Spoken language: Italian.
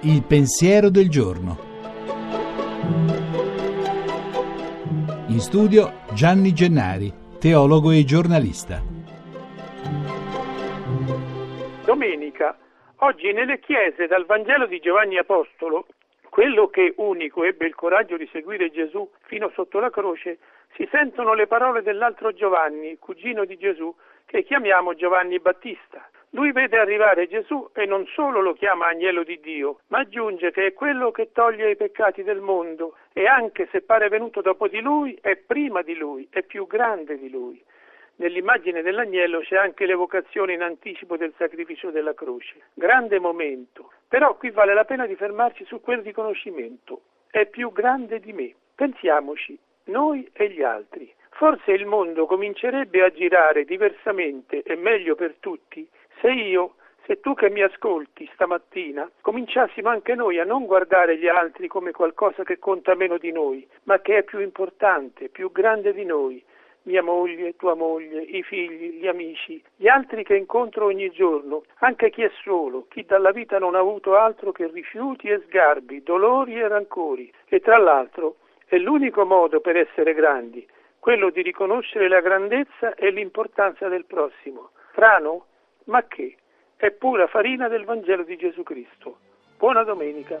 Il pensiero del giorno. In studio Gianni Gennari, teologo e giornalista. Domenica. Oggi nelle chiese dal Vangelo di Giovanni Apostolo, quello che unico ebbe il coraggio di seguire Gesù fino sotto la croce, si sentono le parole dell'altro Giovanni, cugino di Gesù, che chiamiamo Giovanni Battista. Lui vede arrivare Gesù e non solo lo chiama agnello di Dio, ma aggiunge che è quello che toglie i peccati del mondo e anche se pare venuto dopo di lui, è prima di lui, è più grande di lui. Nell'immagine dell'agnello c'è anche l'evocazione in anticipo del sacrificio della croce. Grande momento. Però qui vale la pena di fermarci su quel riconoscimento. È più grande di me. Pensiamoci, noi e gli altri. Forse il mondo comincerebbe a girare diversamente e meglio per tutti se io, se tu che mi ascolti stamattina, cominciassimo anche noi a non guardare gli altri come qualcosa che conta meno di noi, ma che è più importante, più grande di noi, mia moglie, tua moglie, i figli, gli amici, gli altri che incontro ogni giorno, anche chi è solo, chi dalla vita non ha avuto altro che rifiuti e sgarbi, dolori e rancori. E tra l'altro è l'unico modo per essere grandi, quello di riconoscere la grandezza e l'importanza del prossimo. Strano? Ma che? È pura farina del Vangelo di Gesù Cristo. Buona domenica.